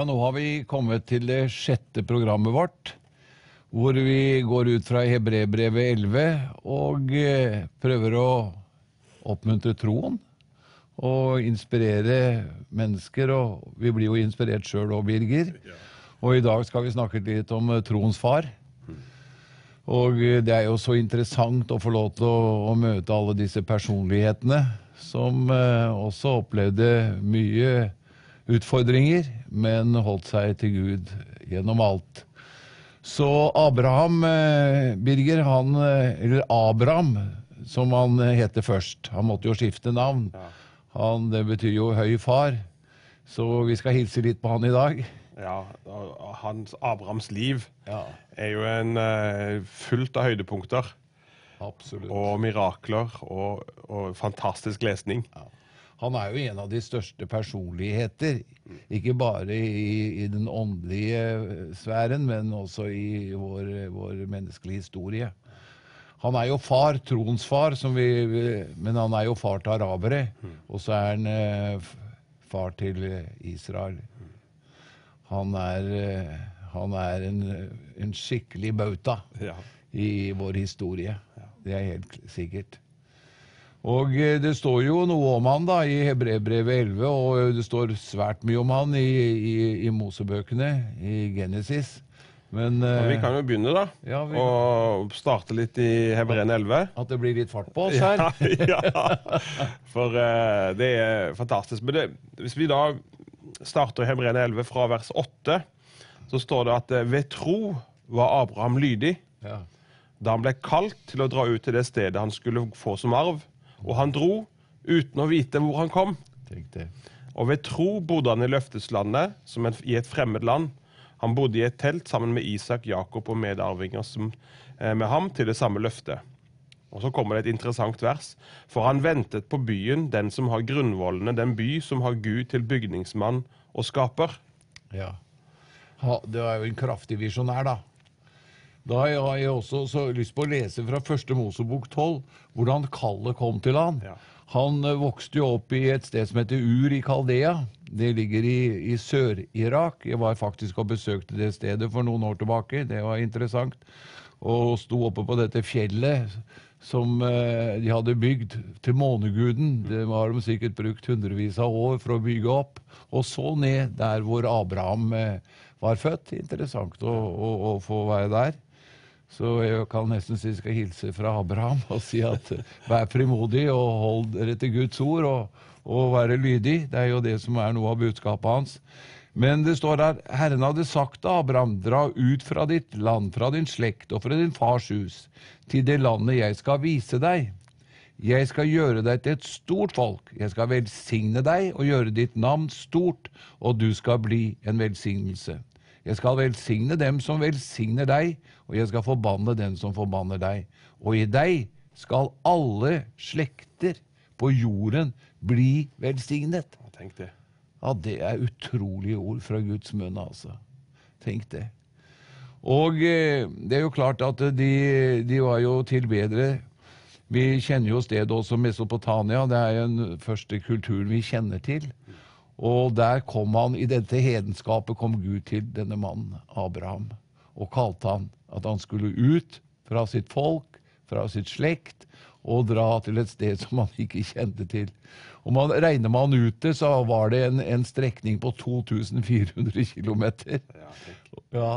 Ja, nå har vi kommet til det sjette programmet vårt, hvor vi går ut fra Hebrebrevet 11 og eh, prøver å oppmuntre troen og inspirere mennesker. Og vi blir jo inspirert sjøl òg, Birger. Og i dag skal vi snakke litt om eh, troens far. Og eh, det er jo så interessant å få lov til å, å møte alle disse personlighetene som eh, også opplevde mye utfordringer, men holdt seg til Gud gjennom alt. Så Abraham, eh, Birger, han eh, Eller Abraham, som han eh, heter først. Han måtte jo skifte navn. Han, det betyr jo høy far. Så vi skal hilse litt på han i dag. Ja, hans Abrahams liv Ja, er jo en fullt av høydepunkter absolutt. og mirakler og, og fantastisk lesning. Han er jo en av de største personligheter, ikke bare i, i den åndelige eh, sfæren, men også i vår, vår menneskelige historie. Han er jo far, troens far, som vi, men han er jo far til arabere. Og så er han eh, far til Israel. Han er, eh, han er en, en skikkelig bauta Ja. i vår historie. Det er helt sikkert. Og eh, det står jo noe om han da i Hebrevbrevet 11, og det står svært mye om han i, i, i Mosebøkene, i Genesis. Men Og vi eh, kan jo begynne, da. Ja, vi- Og starte litt i Hebren 11. at det blir litt fart på oss her. ja, for uh, det er fantastisk. Men det, hvis vi da starter i Hebren 11 fra vers 8, så står det at eh, ved tro var Abraham lydig Ja. da han ble kalt til å dra ut til det stedet han skulle få som arv. Og han dro uten å vite hvor han kom. Riktig. Og ved tro bodde han i løfteslandet, som en, i et fremmed land. Han bodde i et telt sammen med Isak, Jakob og medarvinger som, eh, med ham til det samme løftet. Og så kommer det et interessant vers. For han ventet på byen, den som har grunnvollene, den by som har Gud til bygningsmann og skaper. Ja. Ha, det var jo en kraftig visjonær, da. Da har jeg også så lyst på å lese fra første Mosebok 12, hvordan kallet kom til han. Ja. Han eh, vokste jo opp i et sted som heter Ur i Kaldea. Det ligger i, i Sør-Irak. Jeg var faktisk og besøkte det stedet for noen år tilbake. Det var interessant. Og sto oppe på dette fjellet som eh, de hadde bygd til måneguden. Det har de sikkert brukt hundrevis av år for å bygge opp. Og så ned der hvor Abraham eh, var født. Interessant å, å, å få være der. Så jeg kan nesten si skal hilse fra Abraham og si at eh, vær frimodig og hold dere til Guds ord og, og være lydig. Det er jo det som er noe av budskapet hans. Men det står der Herren hadde sagt til Abraham, dra ut fra ditt land, fra din slekt og fra din fars hus, til det landet jeg skal vise deg. Jeg skal gjøre deg til et stort folk. Jeg skal velsigne deg og gjøre ditt navn stort, og du skal bli en velsignelse. Jeg skal velsigne dem som velsigner deg, og jeg skal forbanne den som forbanner deg. Og i deg skal alle slekter på jorden bli velsignet. Tenk det. Ja, det er utrolige ord fra Guds munn, altså. Tenk det. Og eh, det er jo klart at de, de var jo tilbedere. Vi kjenner jo stedet også, Mesopotamia. Det er jo den første kulturen vi kjenner til. Og der kom han, i dette hedenskapet kom Gud til denne mannen, Abraham, og kalte han at han skulle ut fra sitt folk, fra sitt slekt, og dra til et sted som han ikke kjente til. Om man regner man ut det, så var det en, en strekning på 2400 km. Ja. Ja,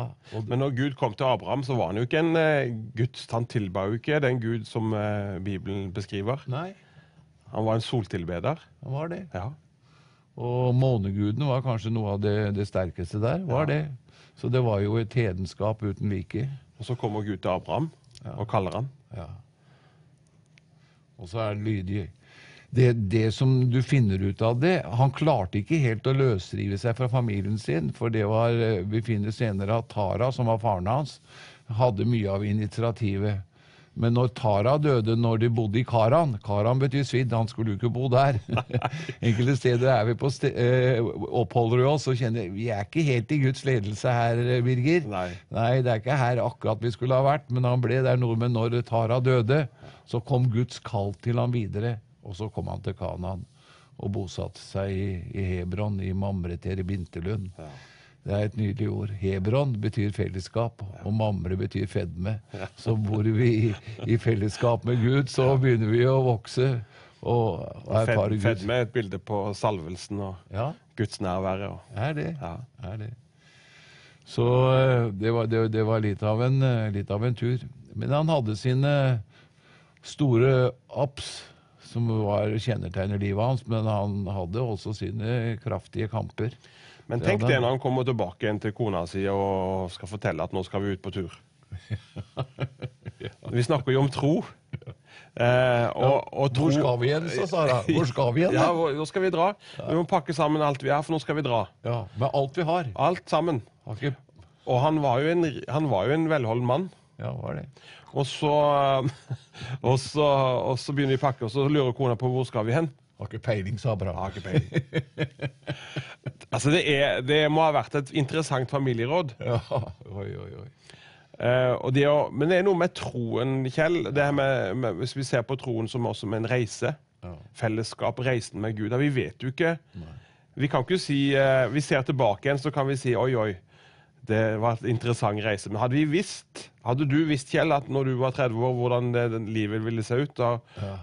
Men når Gud kom til Abraham, så var han jo ikke en eh, Guds Han tilba jo ikke den Gud som eh, Bibelen beskriver. Nei, Han var en soltilbeder. Han var det. Ja. Og måneguden var kanskje noe av det, det sterkeste der. var det. Så det var jo et hedenskap uten like. Og så kommer Gud til Abraham og kaller han. Ja. Og så er det lydig. Det, det som du finner ut av det Han klarte ikke helt å løsrive seg fra familien sin, for det var eh, Vi finner senere at Tara, som var faren hans, hadde mye av initiativet. Men når Tara døde når de bodde i Karan Karan betyr svidd, han skulle jo ikke bo der. Enkelte steder er vi på ste eh, oppholder vi oss og kjenner Vi er ikke helt i Guds ledelse her, eh, Birger. Nei. Nei, det er ikke her akkurat vi skulle ha vært, men han ble der nordmenn når Tara døde. Så kom Guds kall til ham videre, og så kom han til Kanaan og bosatte seg i, i Hebron, i Mamreter i Bintelund. Ja. Det er et nydelig ord. Hebron betyr fellesskap, og Mamre betyr fedme. Så bor vi i, i fellesskap med Gud, så begynner vi å vokse og, og er Fed, Gud. fedme er et bilde på salvelsen og Ja, gudsnærværet. og- er det. Ja. Er det. Så eh, det var, det, det var litt, av en, eh, litt av en tur. Men han hadde sine store ups, som var kjennetegner livet hans, men han hadde også sine kraftige kamper. Men tenk det når han kommer tilbake igjen til kona si og skal fortelle at nå skal vi ut på tur. Vi snakker jo om tro. Eh, og, og tro Hvor skal vi igjen, sa Sara? Hvor skal vi igjen? Ja, hvor skal vi dra? Vi må pakke sammen alt vi har, for nå skal vi dra. Ja, Med alt vi har. Alt sammen. Okay. Og han var jo en, han var jo en velholden mann. ja, var det. Og så, og, så, og så begynner vi å pakke, og så lurer kona på hvor skal vi hen. Har ikke peiling, sa Bra. har ikke peiling. altså, det, er, det må ha vært et interessant familieråd. Ja, oi, oi, oi. Eh, og det er, men det er noe med troen, Kjell. Det her med, med, hvis vi ser på troen som også med en reise. Ja. Fellesskap, reisen med Gud. Ja, vi vet jo ikke Vi kan ikke si eh, Vi ser tilbake igjen, så kan vi si oi, oi. Det var en interessant reise. Men hadde vi visst Hadde du visst, Kjell, at når du var 30 år, hvordan det, den livet ville se ut, da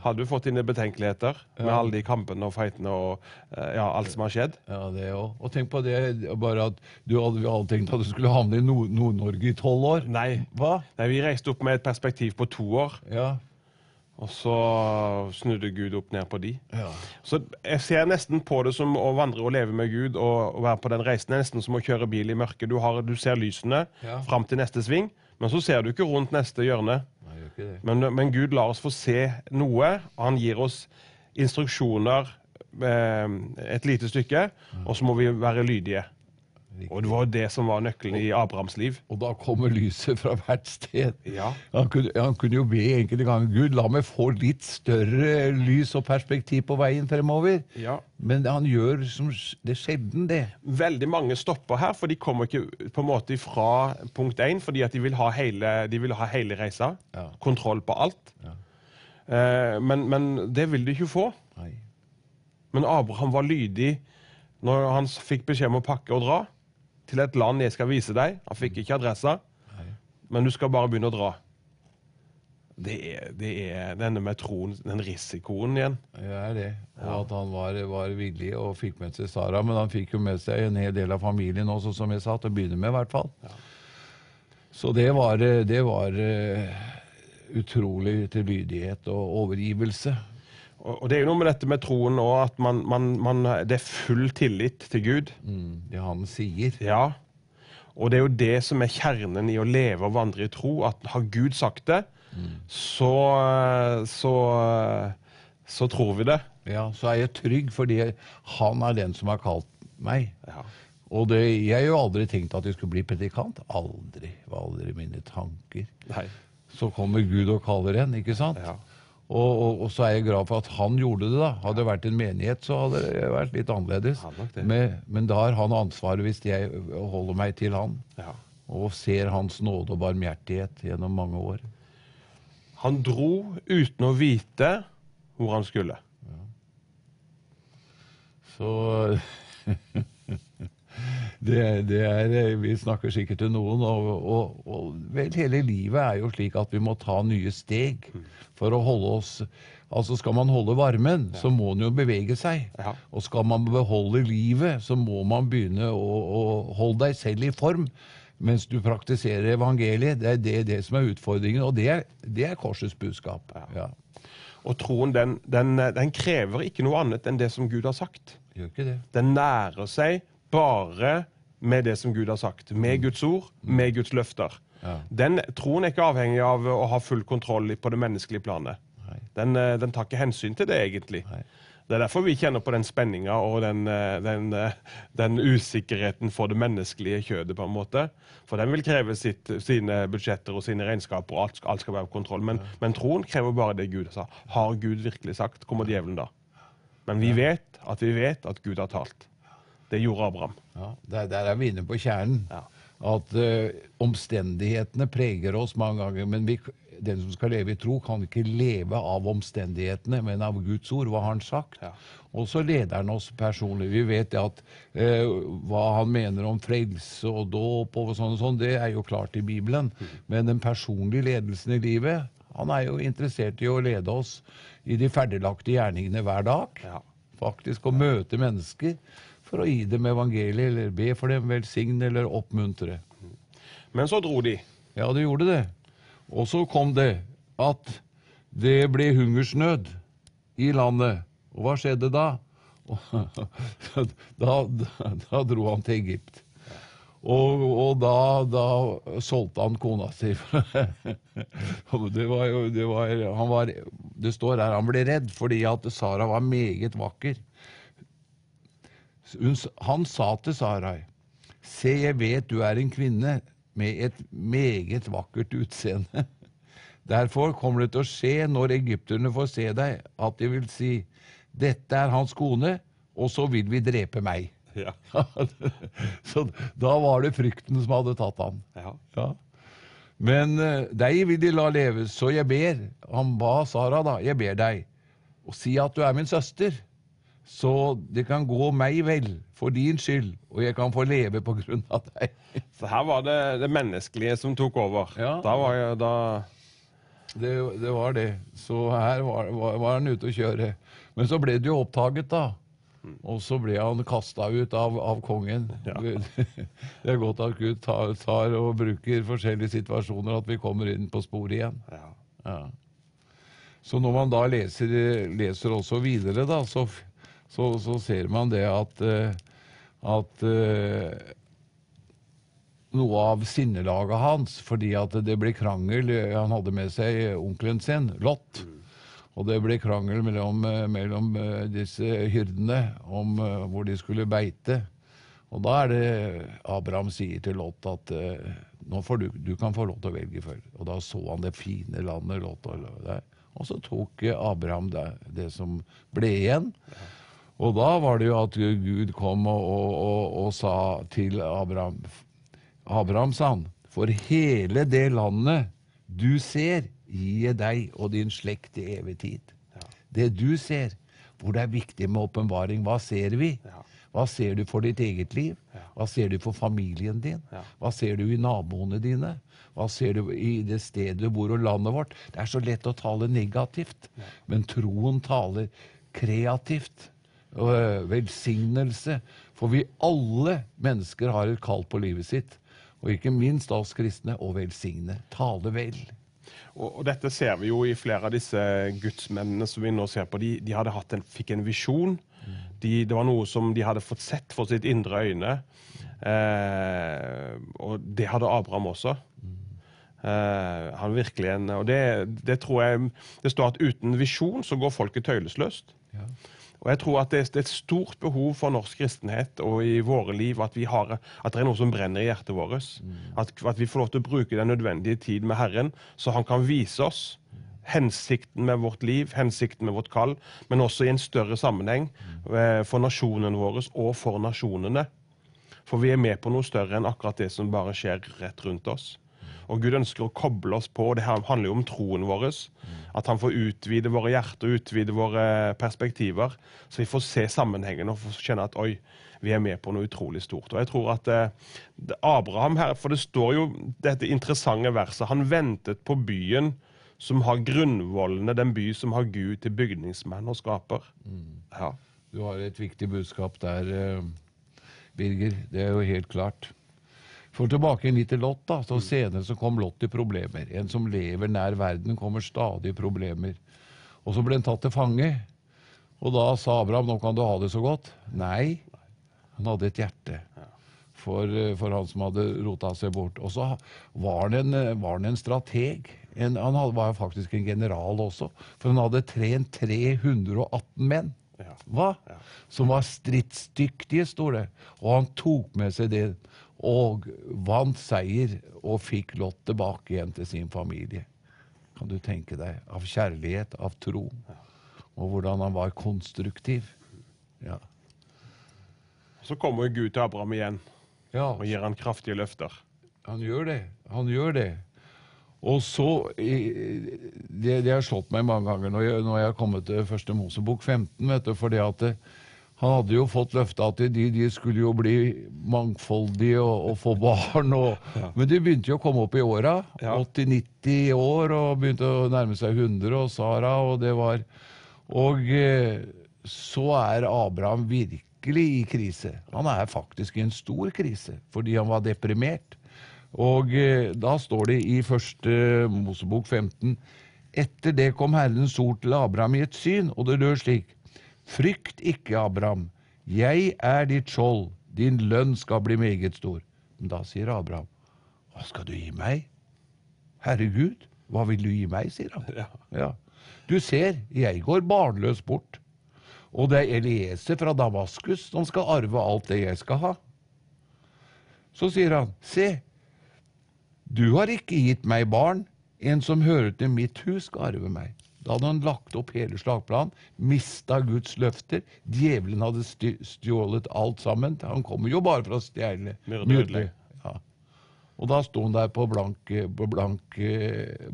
hadde du fått dine betenkeligheter med alle de kampene og fightene og eh, ja, alt som har skjedd? Ja, det òg. Og tenk på det, bare at du hadde, hadde tenkt at du skulle havne i Nord- Nord-Norge i tolv år. Nei. Hva? Nei, vi reiste opp med et perspektiv på to år, Ja. og så snudde Gud opp ned på de. ja. Så jeg ser nesten på det som å vandre og leve med Gud og, og være på den reisen. Det er nesten som å kjøre bil i mørket. Du, har, du ser lysene Ja. fram til neste sving, men så ser du ikke rundt neste hjørne. Nei. Men, men Gud lar oss få se noe, han gir oss instruksjoner eh, et lite stykke, og så må vi være lydige. Og det var det som var nøkkelen i Abrahams liv. Og da kommer lyset fra hvert sted. Ja. Han kunne, han kunne jo be enkelte ganger Gud, la meg få litt større lys og perspektiv på veien fremover. Ja. Men han gjør som det sjelden, det. Veldig mange stopper her, for de kommer ikke på en måte fra punkt én, fordi at de vil ha hele, de vil ha hele reisa. Ja. Kontroll på alt. Ja. Eh, men, men det vil de ikke få. Nei. Men Abraham var lydig når han fikk beskjed om å pakke og dra til et land jeg skal vise deg. Han fikk ikke adressa, men du skal bare begynne å dra. Det er, det er denne med troen, den risikoen igjen. Det er det. Og at han var, var villig og fikk med seg Sara. Men han fikk jo med seg en hel del av familien også, som jeg sa, til å begynne med, i hvert fall. Så det var, det var eh, utrolig tilbydighet og overgivelse. Og, det er jo noe med dette med troen òg, at man, man, man, det er full tillit til Gud. Mm, det han sier. Ja. Og det er jo det som er kjernen i å leve og vandre i tro. At har Gud sagt det, så, så, så tror vi det. Ja, så er jeg trygg, fordi han er den som har kalt meg. Ja. Og det, jeg har jo aldri tenkt at jeg skulle bli predikant. Aldri. Var aldri mine tanker. Nei. Så kommer Gud og kaller en, ikke sant? Ja. Og, og, og så er jeg glad for at han gjorde det. da. Hadde det vært en menighet, så hadde det vært litt annerledes. Men, men da har han ansvaret hvis jeg holder meg til han. Ja. Og ser hans nåde og barmhjertighet gjennom mange år. Han dro uten å vite hvor han skulle. Så det, det er Vi snakker sikkert til noen, og, og, og vel, hele livet er jo slik at vi må ta nye steg for å holde oss Altså Skal man holde varmen, så må man jo bevege seg. Ja. Og skal man beholde livet, så må man begynne å, å holde deg selv i form mens du praktiserer evangeliet. Det er det, det som er utfordringen, og det er, det er korsets budskap. Ja. Og troen den, den, den krever ikke noe annet enn det som Gud har sagt. Gjør ikke det. Den nærer seg bare med det som Gud har sagt. Med Guds ord, med Guds løfter. Ja. Den Troen er ikke avhengig av å ha full kontroll på det menneskelige planet. Den, eh, den tar ikke hensyn til det, egentlig. Nei. Det er derfor vi kjenner på den spenninga og den, eh, den, eh, den usikkerheten for det menneskelige kjødet, på en måte. For den vil kreve sitt, sine budsjetter og sine regnskaper, og alt, alt skal være på kontroll. Men, men troen krever bare det Gud sa. Har Gud virkelig sagt, kommer djevelen da. Men vi vet at vi vet at Gud har talt. Det gjorde Abraham. Ja, der, der er vi inne på kjernen. Ja. at uh, omstendighetene preger oss mange ganger. Men vi, den som skal leve i tro, kan ikke leve av omstendighetene, men av Guds ord. Hva har han sagt? Ja. Og så leder han oss personlig. Vi vet at eh, hva han mener om frelse og dåp og sånn, og sånn, det er jo klart i Bibelen. Men den personlige ledelsen i livet Han er jo interessert i å lede oss i de ferdiglagte gjerningene hver dag. Ja. Faktisk å møte mennesker for å gi dem evangeliet, eller be for dem, velsigne eller oppmuntre. Men så dro de. Ja, de gjorde det. Og så kom det at det ble hungersnød i landet. Og hva skjedde da? Da, da, da dro han til Egypt. Og, og da, da solgte han kona si. det var jo det, var, han var, det står her han ble redd fordi at Sara var meget vakker. Han sa til Sarai, se, jeg vet du er en kvinne med et meget vakkert utseende. Derfor kommer det til å skje når egypterne får se deg, at de vil si, dette er hans kone, og så vil vi drepe meg. Ja. så da var det frykten som hadde tatt han. Ja. Ja. Men eh, deg vil de la leve, så jeg ber. Han ba Sara da, jeg ber deg, og si at du er min søster, så det kan gå meg vel for din skyld, og jeg kan få leve på grunn av deg. Så her var det det menneskelige som tok over. Ja. Da var jeg da Det, det var det. Så her var, var, var han ute å kjøre. Men så ble det jo oppdaget, da. Og så ble han kasta ut av, av kongen. Ja. Det er godt at Gud tar, tar og bruker forskjellige situasjoner, at vi kommer inn på sporet igjen. ja. Ja. Så når man da leser, leser også videre, da, så, så, så ser man det at, eh, at eh, noe av sinnelaget hans, fordi at det ble krangel eh, Han hadde med seg onkelen sin, Lott. Og det ble krangel mellom, mellom disse hyrdene om hvor de skulle beite. Og da er det Abraham sier til Lot at nå får du, du kan få lov til å velge før. Og da så han det fine landet Lot og der. Og så tok Abraham det, det som ble igjen. Og da var det jo at Gud kom og, og, og, og sa til Abraham Abraham, sa han, for hele det landet du ser, gir jeg deg og din slekt til evig tid. Det du ser, hvor det er viktig med åpenbaring, hva ser vi? Ja. Hva ser du for ditt eget liv? Hva ser du for familien din? Hva ser du i naboene dine? Hva ser du i det stedet du bor og landet vårt? Det er så lett å tale negativt, men troen taler kreativt. Øh, velsignelse. For vi alle mennesker har et kall på livet sitt. Og ikke minst oss kristne, å velsigne. Tale vel. Og, og dette ser vi jo i flere av disse gudsmennene som vi nå ser på. De, de en, fikk en visjon. De, det var noe som de hadde fått sett for sitt indre øyne. Eh, og det hadde Abraham også. Uh, han virkelig en, og det, det tror jeg Det står at uten visjon så går folket tøylesløst. Og jeg tror at det, er et stort behov for norsk kristenhet og i våre liv at, vi har, at det er noe som brenner i hjertet vårt. At, at vi får lov til å bruke den nødvendige tid med Herren, så han kan vise oss hensikten med vårt liv, hensikten med vårt kall, men også i en større sammenheng eh, for nasjonen vår og for nasjonene. For vi er med på noe større enn akkurat det som bare skjer rett rundt oss. Og Gud ønsker å koble oss på, og det her handler jo om troen vår. At han får utvide våre hjerter, utvide våre perspektiver, så vi får se sammenhengen og får kjenne at oi, vi er med på noe utrolig stort. Og jeg tror at eh, Abraham her, for det står jo dette interessante verset, han ventet på byen som har grunnvollene, den by som har Gud til bygningsmenn og skaper. Ja. Du har et viktig budskap der, eh, Birger. Det er jo helt klart. For tilbake litt til Lot. da, så Senere så kom Lot i problemer. En som lever nær verden, kommer stadig i problemer. Og så ble han tatt til fange. Og da sa Abraham nå kan du ha det så godt. Nei, han hadde et hjerte for, eh, for han som hadde rota seg bort. Og så var han en, var han en strateg. En, han hadde, var faktisk en general også, for han hadde trent 318 menn. Ja. Hva? Som var stridsdyktige, står det. Og han tok med seg det og vant seier og fikk Lot tilbake igjen til sin familie. Kan du tenke deg? Av kjærlighet, av tro. Og hvordan han var konstruktiv. Ja. Så kommer Gud til Abraham igjen ja. og gir han kraftige løfter. Han gjør det. Han gjør det. Og så Det, det har slått meg mange ganger når jeg, når jeg har kommet til første Mosebok 15, vet du, fordi at det, han hadde jo fått løfta at de, de skulle jo bli mangfoldige og, og få barn. Og, Men de begynte jo å komme opp i åra. Ja. 80-90 år og begynte å nærme seg 100, og Sara, og det var Og eh, så er Abraham virkelig i krise. Han er faktisk i en stor krise fordi han var deprimert. Og eh, da står det i første Mosebok 15 Etter det kom Herrens ord til Abraham i et syn, og det lød slik Frykt ikke, Abraham, jeg er ditt skjold, din lønn skal bli meget stor. Men da sier Abraham, hva skal du gi meg? Herregud, hva vil du gi meg, sier han. Ja. Ja. Du ser, jeg går barnløs bort. Og det er Elieser fra Damaskus som skal arve alt det jeg skal ha. Så sier han, se, du har ikke gitt meg barn, en som hører til mitt hus skal arve meg. Da hadde han lagt opp hele slagplanen, mista Guds løfter. Djevelen hadde stjålet alt sammen. Han kommer jo bare for å stjele. Myrde. Ja. Og da sto han der på blank, på blank,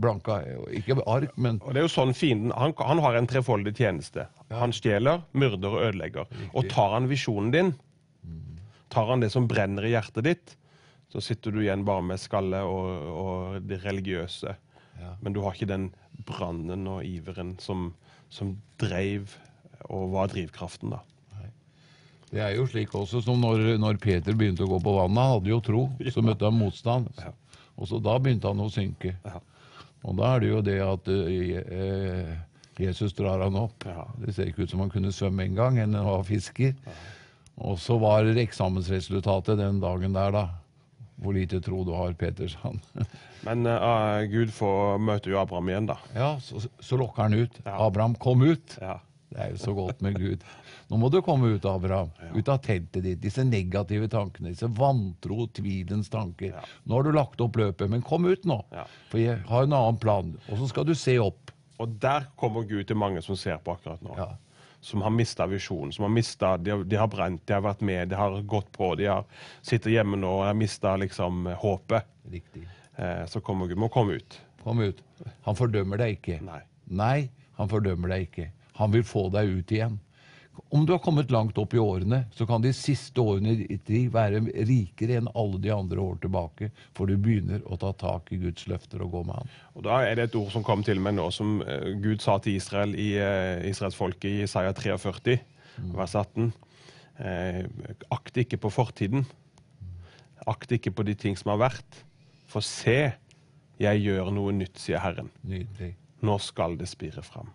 blanka Ikke ark, men Og det er jo sånn fienden, han, han har en trefoldig tjeneste. Han stjeler, myrder og ødelegger. Og tar han visjonen din, tar han det som brenner i hjertet ditt, så sitter du igjen bare med skalle og, og det religiøse. Ja. Men du har ikke den brannen og iveren som, som dreiv og var drivkraften, da. Det er jo slik også som når, når Peter begynte å gå på vannet. Han hadde jo tro, så møtte han motstand. Og så da begynte han å synke. Ja. Og da er det jo det at eh, eh, Jesus drar han opp. Ja. Det ser ikke ut som han kunne svømme engang, enn han var fisker. Og så var eksamensresultatet den dagen der, da. Hvor lite tro du har, Peter, sa han. Men uh, Gud får møte jo Abraham igjen, da. Ja, så, så lokker han ut. Ja. Abraham, kom ut! Ja. Det er jo så godt med Gud. Nå må du komme ut, Abraham. Ut av teltet ditt. Disse negative tankene, disse vantro, tvilens tanker. Ja. Nå har du lagt opp løpet, men kom ut nå. Ja. For jeg har en annen plan. Og så skal du se opp. Og der kommer Gud til mange som ser på akkurat nå. Ja. Som har mista visjonen. som har mistet, de, har, de har brent, de har vært med, de har gått på. De har sitter hjemme nå og har mista liksom, håpet. Riktig. Eh, så kommer Gud. Må komme ut. Kom ut. Han fordømmer deg ikke. Nei. Nei, han fordømmer deg ikke. Han vil få deg ut igjen. Om du har kommet langt opp i årene, så kan de siste årene i ditt liv være rikere enn alle de andre år tilbake, for du begynner å ta tak i Guds løfter og gå med han. Og Da er det et ord som kom til meg nå, som eh, Gud sa til Israel i uh, israelsfolket i Isaiah 43, vers 18. Eh, akt ikke på fortiden. Akt ikke på de ting som har vært. For se, jeg gjør noe nytt, sier Herren. Nydelig. Nå skal det spire fram.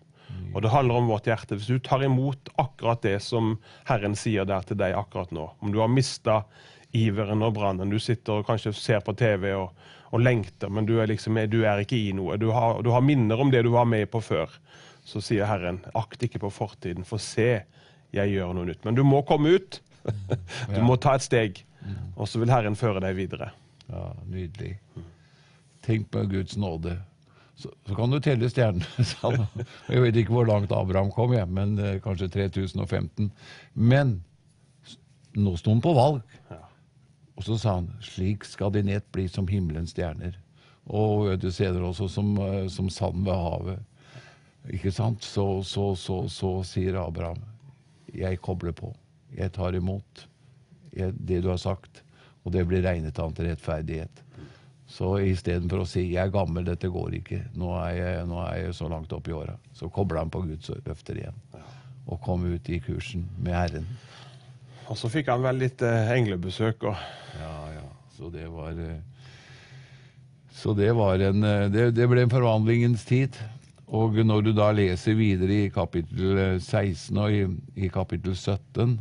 Og det handler om vårt hjerte. Hvis du tar imot akkurat det som Herren sier der til deg akkurat nå, om du har mista iveren og brannen, du sitter og kanskje ser på TV og, og lengter, men du er, liksom, du er ikke i noe, du har, du har minner om det du var med på før, så sier Herren, akt ikke på fortiden, for se, jeg gjør noe nytt. Men du må komme ut. Du må ta et steg, og så vil Herren føre deg videre. Ja, nydelig. Tenk på Guds nåde. Så, så kan du telle stjernene. sa han. Jeg vet ikke hvor langt Abraham kom, jeg, men eh, kanskje 3015. Men nå sto han på valg. Og så sa han slik skal din ett bli som himmelens stjerner. Og du ser det også som, eh, som sand ved havet. Ikke sant? Så, så, så, så sier Abraham, jeg kobler på. Jeg tar imot jeg, det du har sagt. Og det blir regnet han til rettferdighet. Så istedenfor å si 'jeg er gammel, dette går ikke', nå er jeg, nå er jeg så langt opp i åra, så kobla han på Guds løfter igjen. Og kom ut i kursen med Herren. Og så fikk han vel litt eh, englebesøk. og Ja, ja. Så det var eh, Så det var en eh, Det, det ble en forvandlingens tid. Og når du da leser videre i kapittel eh, 16 og i, i kapittel 17,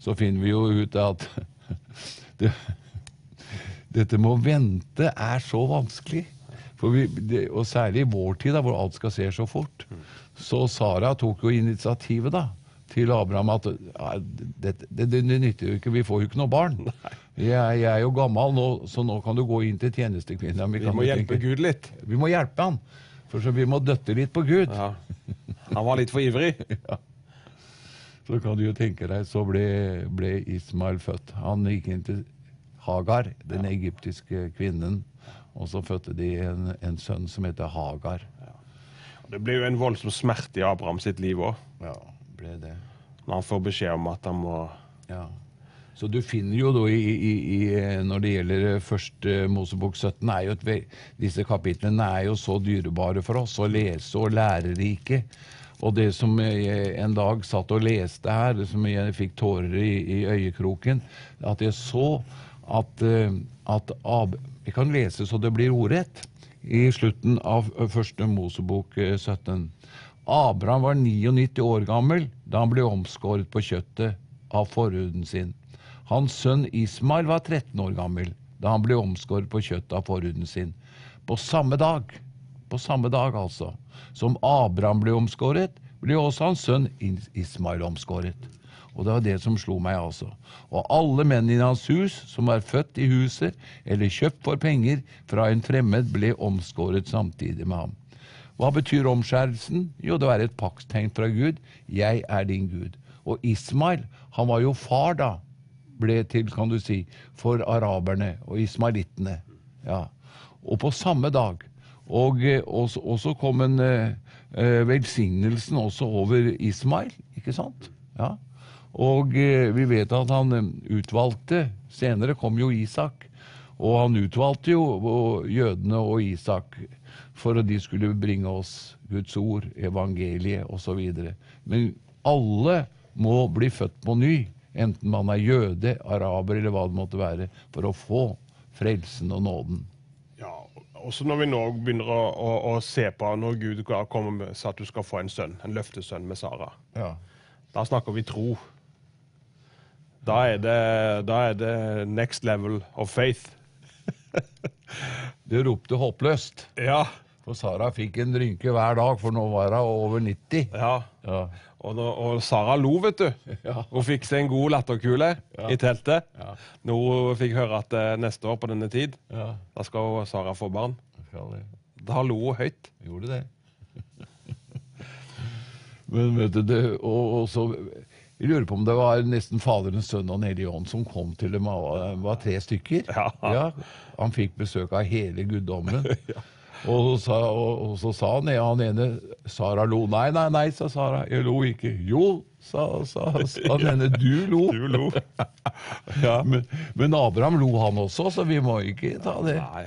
så finner vi jo ut at det, dette med å vente er så vanskelig. For vi, det, og særlig i vår tid, da, hvor alt skal skje så fort. Så Sara tok jo initiativet da, til Abraham at ja, det, det, det, nytter jo ikke, vi får jo ikke noe barn. Jeg, jeg er jo gammel nå, så nå kan du gå inn til tjenestekvinna. Vi må hjelpe Gud litt. Vi må hjelpe han. For så vi må døtte litt på Gud. Ja. Han var litt for ivrig. ja. Så kan du jo tenke deg, så ble, ble Ismail født. Han gikk inn til Hagar, den egyptiske kvinnen. Og så fødte de en, en sønn som heter Hagar. Det ble jo en voldsom smerte i Abraham sitt liv òg, Ja, ble det. når han får beskjed om at han må Ja. Så du finner jo da i, i, i Når det gjelder eh, første Mosebok 17, er jo et, disse kapitlene er jo så dyrebare for oss å lese og lærerike. Og det som jeg en dag satt og leste her, det som jeg fikk tårer i, i øyekroken, at jeg så at, eh, at Ab Jeg kan lese så det blir ordrett. I slutten av eh, første Mosebok eh, 17. Abraham var 99 år gammel da han ble omskåret på kjøttet av forhuden sin. Hans sønn Ismail var 13 år gammel da han ble omskåret på kjøttet av forhuden sin. På samme dag, på samme dag altså, som Abraham ble omskåret, ble også hans sønn Ismail omskåret. Og det var det som slo meg, altså. Og alle menn i hans hus som var født i huset eller kjøpt for penger fra en fremmed, ble omskåret samtidig med ham. Hva betyr omskjærelsen? Jo, det var et paktstegn fra Gud. Jeg er din Gud. Og Ismail, han var jo far da, ble til, kan du si, for araberne og ismailittene. Ja. Og på samme dag. Og, eh, og, og så kom en eh, eh, velsignelsen også over Ismail, ikke sant? Ja. Og eh, vi vet at han eh, utvalgte Senere kom jo Isak. Og han utvalgte jo jødene og Isak for at de skulle bringe oss Guds ord, evangeliet osv. Men alle må bli født på ny, enten man er jøde, araber eller hva det måtte være, for å få frelsen og nåden. Ja, også når vi nå begynner å, å, å se på når Gud kommer med sa at du skal få en sønn, en løftesønn med Sara. Ja. Da snakker vi tro. Da er det, da er det next level of faith. du ropte håpløst. Ja. For Sara fikk en rynke hver dag, for nå var hun over 90. ja. Ja. Og, nå, og Sara lo, vet du. Ja. Hun fikk seg en god latterkule i teltet. Ja. Når hun fikk høre at eh, neste år på denne tid, ja. da skal Sara få barn. Da lo hun høyt. Gjorde det. Men vet du, det, og, og så Jeg lurer på om det var nesten Faderens sønn og Den hellige ånd som kom til dem. Det var tre stykker. Ja. Han fikk besøk av hele guddommen. Og, så og, og så sa han, ja, han ene Sara lo. Nei, nei, nei, sa Sara. Jeg lo ikke. Jo, sa, sa, sa han ene. Du lo. Du lo. Men, men Abraham lo han også, så vi må ikke ta det. Nei,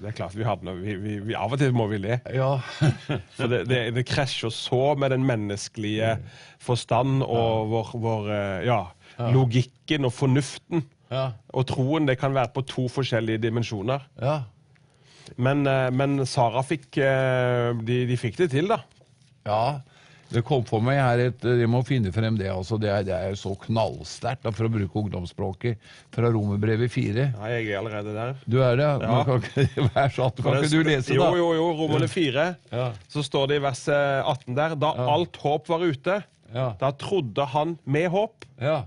det er klart vi noe. Vi, vi, vi, av og til må vi le. Ja. For det, det, det krasjer så med den menneskelige forstand og vår, vår eh, ja, logikken og fornuften. Ja. Og troen det kan være på to forskjellige dimensjoner. ja. Men, eh, men Sara fikk eh, de, de fikk det til, da. Ja, det kom for meg her et Jeg må finne frem det. altså Det er, det er jo så knallsterkt, for å bruke ungdomsspråket, fra Romerbrevet 4. Ja, jeg er allerede der. Du er det? Ja. Man Kan ikke, vær så at, kan ikke du lese, jo, da? jo, jo. Romerne 4. Ja. Så står det i vers eh, 18 der. Da alt håp var ute, Ja. da trodde han med håp. Ja.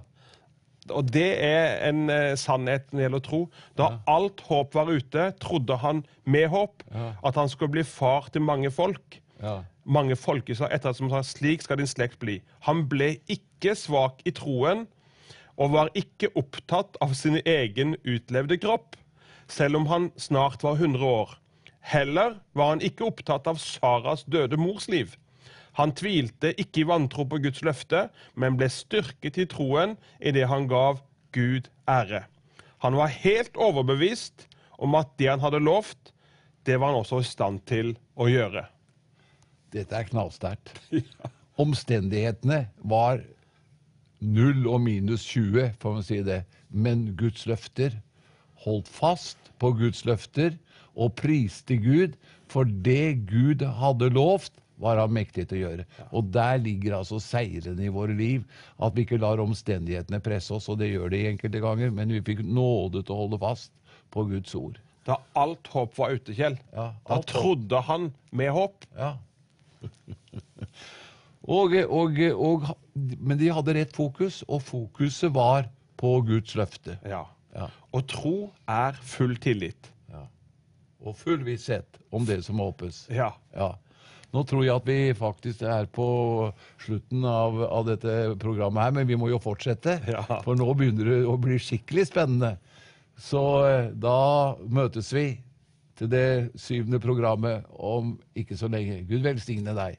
Og det er en eh, sannhet når det gjelder tro. Da alt håp var ute, trodde han med håp Ja. at han skulle bli far til mange folk. Ja. Mange folkeslag etter som sa slik skal din slekt bli. Han ble ikke svak i troen og var ikke opptatt av sin egen utlevde kropp, selv om han snart var 100 år. Heller var han ikke opptatt av Saras døde mors liv. Han tvilte ikke i vantro på Guds løfte, men ble styrket i troen i det han gav Gud ære. Han var helt overbevist om at det han hadde lovt, det var han også i stand til å gjøre. Dette er knallsterkt. Omstendighetene var null og minus 20, får man si det. Men Guds løfter holdt fast på Guds løfter og priste Gud for det Gud hadde lovt, var han mektig til å gjøre. Og der ligger altså seirene i våre liv. At vi ikke lar omstendighetene presse oss, og det gjør det enkelte ganger, men vi fikk nåde til å holde fast på Guds ord. Da alt håp var ute, Kjell, Ja, da trodde håp. han med håp. Ja. og, og, og, men de hadde rett fokus, og fokuset var på Guds løfte. Ja. Ja. Og tro er full tillit. Og full visshet om det som håpes. Ja. Ja. Nå tror jeg at vi faktisk er på slutten av, av dette programmet her, men vi må jo fortsette. Ja. For nå begynner det å bli skikkelig spennende. Så eh, da møtes vi til det syvende programmet om ikke så lenge. Gud velsigne deg.